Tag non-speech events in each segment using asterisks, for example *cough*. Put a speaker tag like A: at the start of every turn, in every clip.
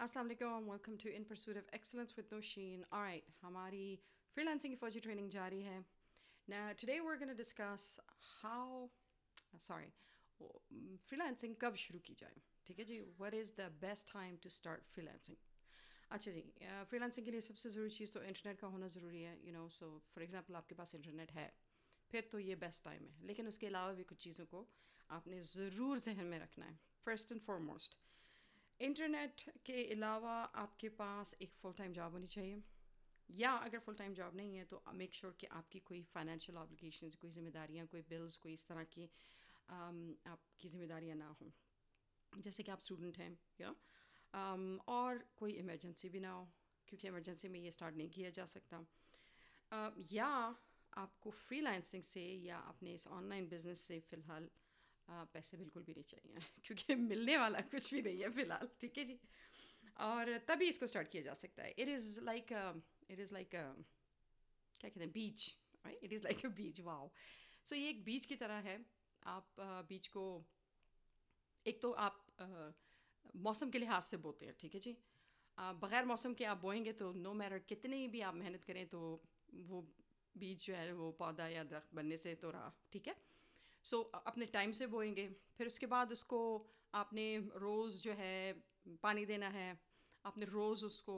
A: अस्सलाम वालेकुम to in pursuit of excellence with Nausheen alright हमारी फ्रीलांसिंग की फौजी ट्रेनिंग जारी है today we're going to discuss how, sorry, freelancing कब शुरू की जाए ठीक है जी what is the best time to start freelancing? अच्छा जी फ्रीलांसिंग के लिए सबसे ज़रूरी चीज़ तो इंटरनेट का होना ज़रूरी है you know so for example आपके पास इंटरनेट है फिर तो ये बेस्ट टाइम है लेकिन उसके अलावा भी कुछ चीज़ों को आपने ज़रूर जहन में रखना है फ़र्स्ट एंड फॉरमोस्ट इंटरनेट के अलावा आपके पास एक फुल टाइम जॉब होनी चाहिए। या अगर फुल टाइम जॉब नहीं है तो मेक श्योर sure कि आपकी कोई फाइनेंशियल ऑब्लिगेशन कोई जिम्मेदारियाँ कोई बिल्स कोई इस तरह की um, आपकी जिम्मेदारियाँ ना हों। जैसे कि आप स्टूडेंट हैं या um, और कोई इमरजेंसी भी ना हो क्योंकि इमरजेंसी में ये स्टार्ट नहीं किया जा सकता। Uh, या आपको फ्रीलांसिंग से या अपने इस ऑनलाइन बिज़नेस से फ़िलहाल पैसे बिल्कुल भी नहीं चाहिए, *laughs* क्योंकि मिलने वाला कुछ भी नहीं है फ़िलहाल, ठीक है जी? और तभी इसको स्टार्ट किया जा सकता है। It is like it is like क्या कहते हैं beach right it is like a beach wow so ये एक बीच की तरह है। आप बीच को, एक तो आप मौसम के लिहाज से बोते हैं, ठीक है जी? बग़ैर मौसम के आप बोएँगे तो नो मैटर कितने भी आप मेहनत करें तो वो बीज जो है, वो पौधा या दरख्त बनने से तो रहा, ठीक है? सो अपने टाइम से बोएँगे। फिर उसके बाद उसको आपने रोज़ जो है, पानी देना है। आपने रोज़ उसको,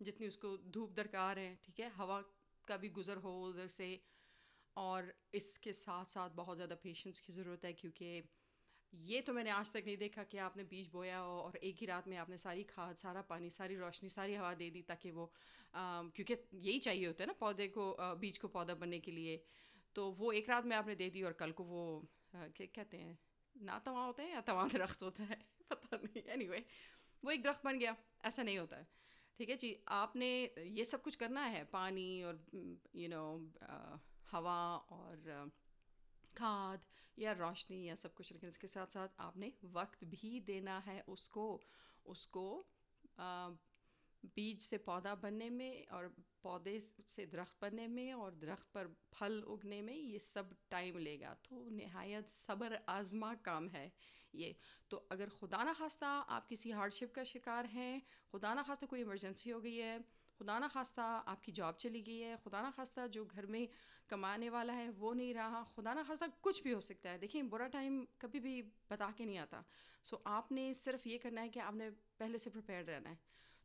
A: जितनी उसको धूप दरकार है, ठीक है, हवा का भी गुज़र हो उधर से। और इसके साथ साथ बहुत ज़्यादा पेशेंस की ज़रूरत है, क्योंकि ये तो मैंने आज तक नहीं देखा कि आपने बीज बोया हो और एक ही रात में आपने सारी खाद, सारा पानी, सारी रोशनी, सारी हवा दे दी ताकि वो क्योंकि यही चाहिए होता है ना पौधे को बीज को पौधा बनने के लिए। तो वो एक रात में आपने दे दी और कल को वो क्या कहते हैं ना तवा होते हैं या तवा दरख्त होता है? *laughs* पता नहीं। एनी anyway, वो एक दरख्त बन गया। ऐसा नहीं होता है। ठीक है जी? आपने ये सब कुछ करना है? पानी और यू नो हवा और खाद या रोशनी या सब कुछ लेकिन इसके साथ साथ आपने वक्त भी देना है उसको। उसको बीज से पौधा बनने में और पौधे से दरख्त बनने में और दरख्त पर फल उगने में ये सब टाइम लेगा। तो नहायत सब्र आजमा काम है ये। तो अगर खुदा न खास्ता आप किसी हार्डशिप का शिकार हैं खुदा न खास्ता कोई इमरजेंसी हो गई है खुदा ना खास्ता आपकी जॉब चली गई है खुदा ना खास्ता जो घर में कमाने वाला है वो नहीं रहा खुदा ना खास्ता कुछ भी हो सकता है। देखिए, बुरा टाइम कभी भी बता के नहीं आता। सो आपने सिर्फ़ ये करना है कि आपने पहले से प्रिपेयर रहना है।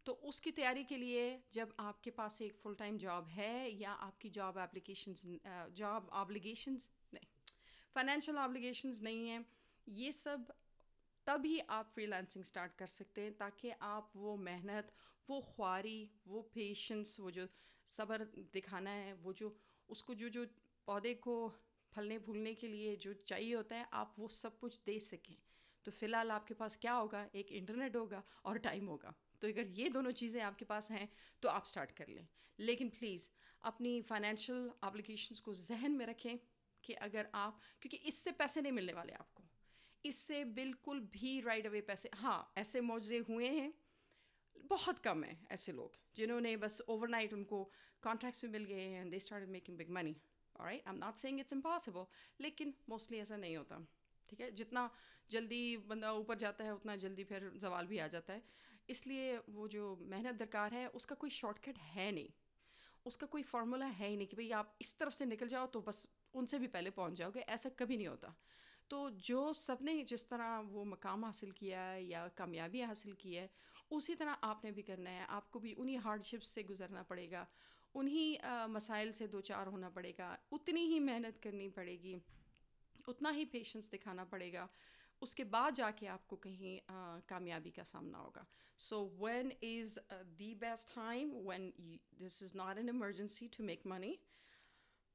A: तो उसकी तैयारी के लिए जब आपके पास एक फुल टाइम जॉब है या आपकी जॉब एप्लीकेशन जॉब ऑब्लिगेशंस नहीं फाइनेंशियल ऑब्लिगेशंस नहीं है, ये सब तभी आप फ्रीलांसिंग स्टार्ट कर सकते हैं ताकि आप वो मेहनत, वो ख्वारी, वो पेशेंस वो जो सब्र दिखाना है, वो जो, उसको जो जो पौधे को फलने फूलने के लिए जो चाहिए होता है, आप वो सब कुछ दे सकें। तो फ़िलहाल आपके पास क्या होगा? एक इंटरनेट होगा और टाइम होगा। तो अगर ये दोनों चीज़ें आपके पास हैं तो आप स्टार्ट कर लें। लेकिन प्लीज़ अपनी फाइनेंशियल ऑब्लिगेशंस को जहन में रखें कि अगर आप, क्योंकि इससे पैसे नहीं मिलने वाले आपको। इससे बिल्कुल भी राइट अवे पैसे हाँ ऐसे मुआवजे हुए हैं। बहुत कम है ऐसे लोग, जिन्होंने बस ओवरनाइट उनको कॉन्ट्रैक्ट्स भी मिल गए हैं they start making big money right I am not saying it's impossible लेकिन मोस्टली ऐसा नहीं होता। ठीक है? जितना जल्दी बंदा ऊपर जाता है, उतना जल्दी फिर जवाल भी आ जाता है। इसलिए वो जो मेहनत दरकार है, उसका कोई शॉर्टकट है नहीं। उसका कोई फार्मूला है ही नहीं कि भाई आप इस तरफ़ से निकल जाओ तो बस उनसे भी पहले पहुँच जाओगे, ऐसा कभी नहीं होता। तो जो सबने जिस तरह वो मकाम हासिल किया है या कामयाबी हासिल की है, उसी तरह आपने भी करना है। आपको भी उन्हीं हार्डशिप्स से गुजरना पड़ेगा, उन्हीं मसाइल से दो चार होना पड़ेगा, उतनी ही मेहनत करनी पड़ेगी, उतना ही पेशेंस दिखाना पड़ेगा। उसके बाद जाके आपको कहीं uh, कामयाबी का सामना होगा। So when is the best time when this is not an emergency to make money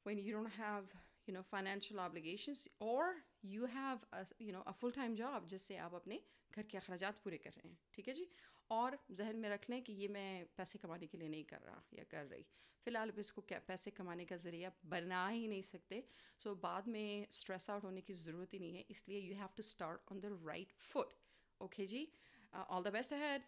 A: when you don't have you know financial obligations or you have a you know a full time job जिससे आप अपने घर के अखराज पूरे कर रहे हैं ठीक है जी? और जहन में रख लें कि ये मैं पैसे कमाने के लिए नहीं कर रहा या कर रही। फ़िलहाल अब इसको क्या पैसे कमाने का ज़रिया बना ही नहीं सकते। सो so, बाद में स्ट्रेस आउट होने की ज़रूरत ही नहीं है इसलिए you have to start on the right foot okay ji? All the best ahead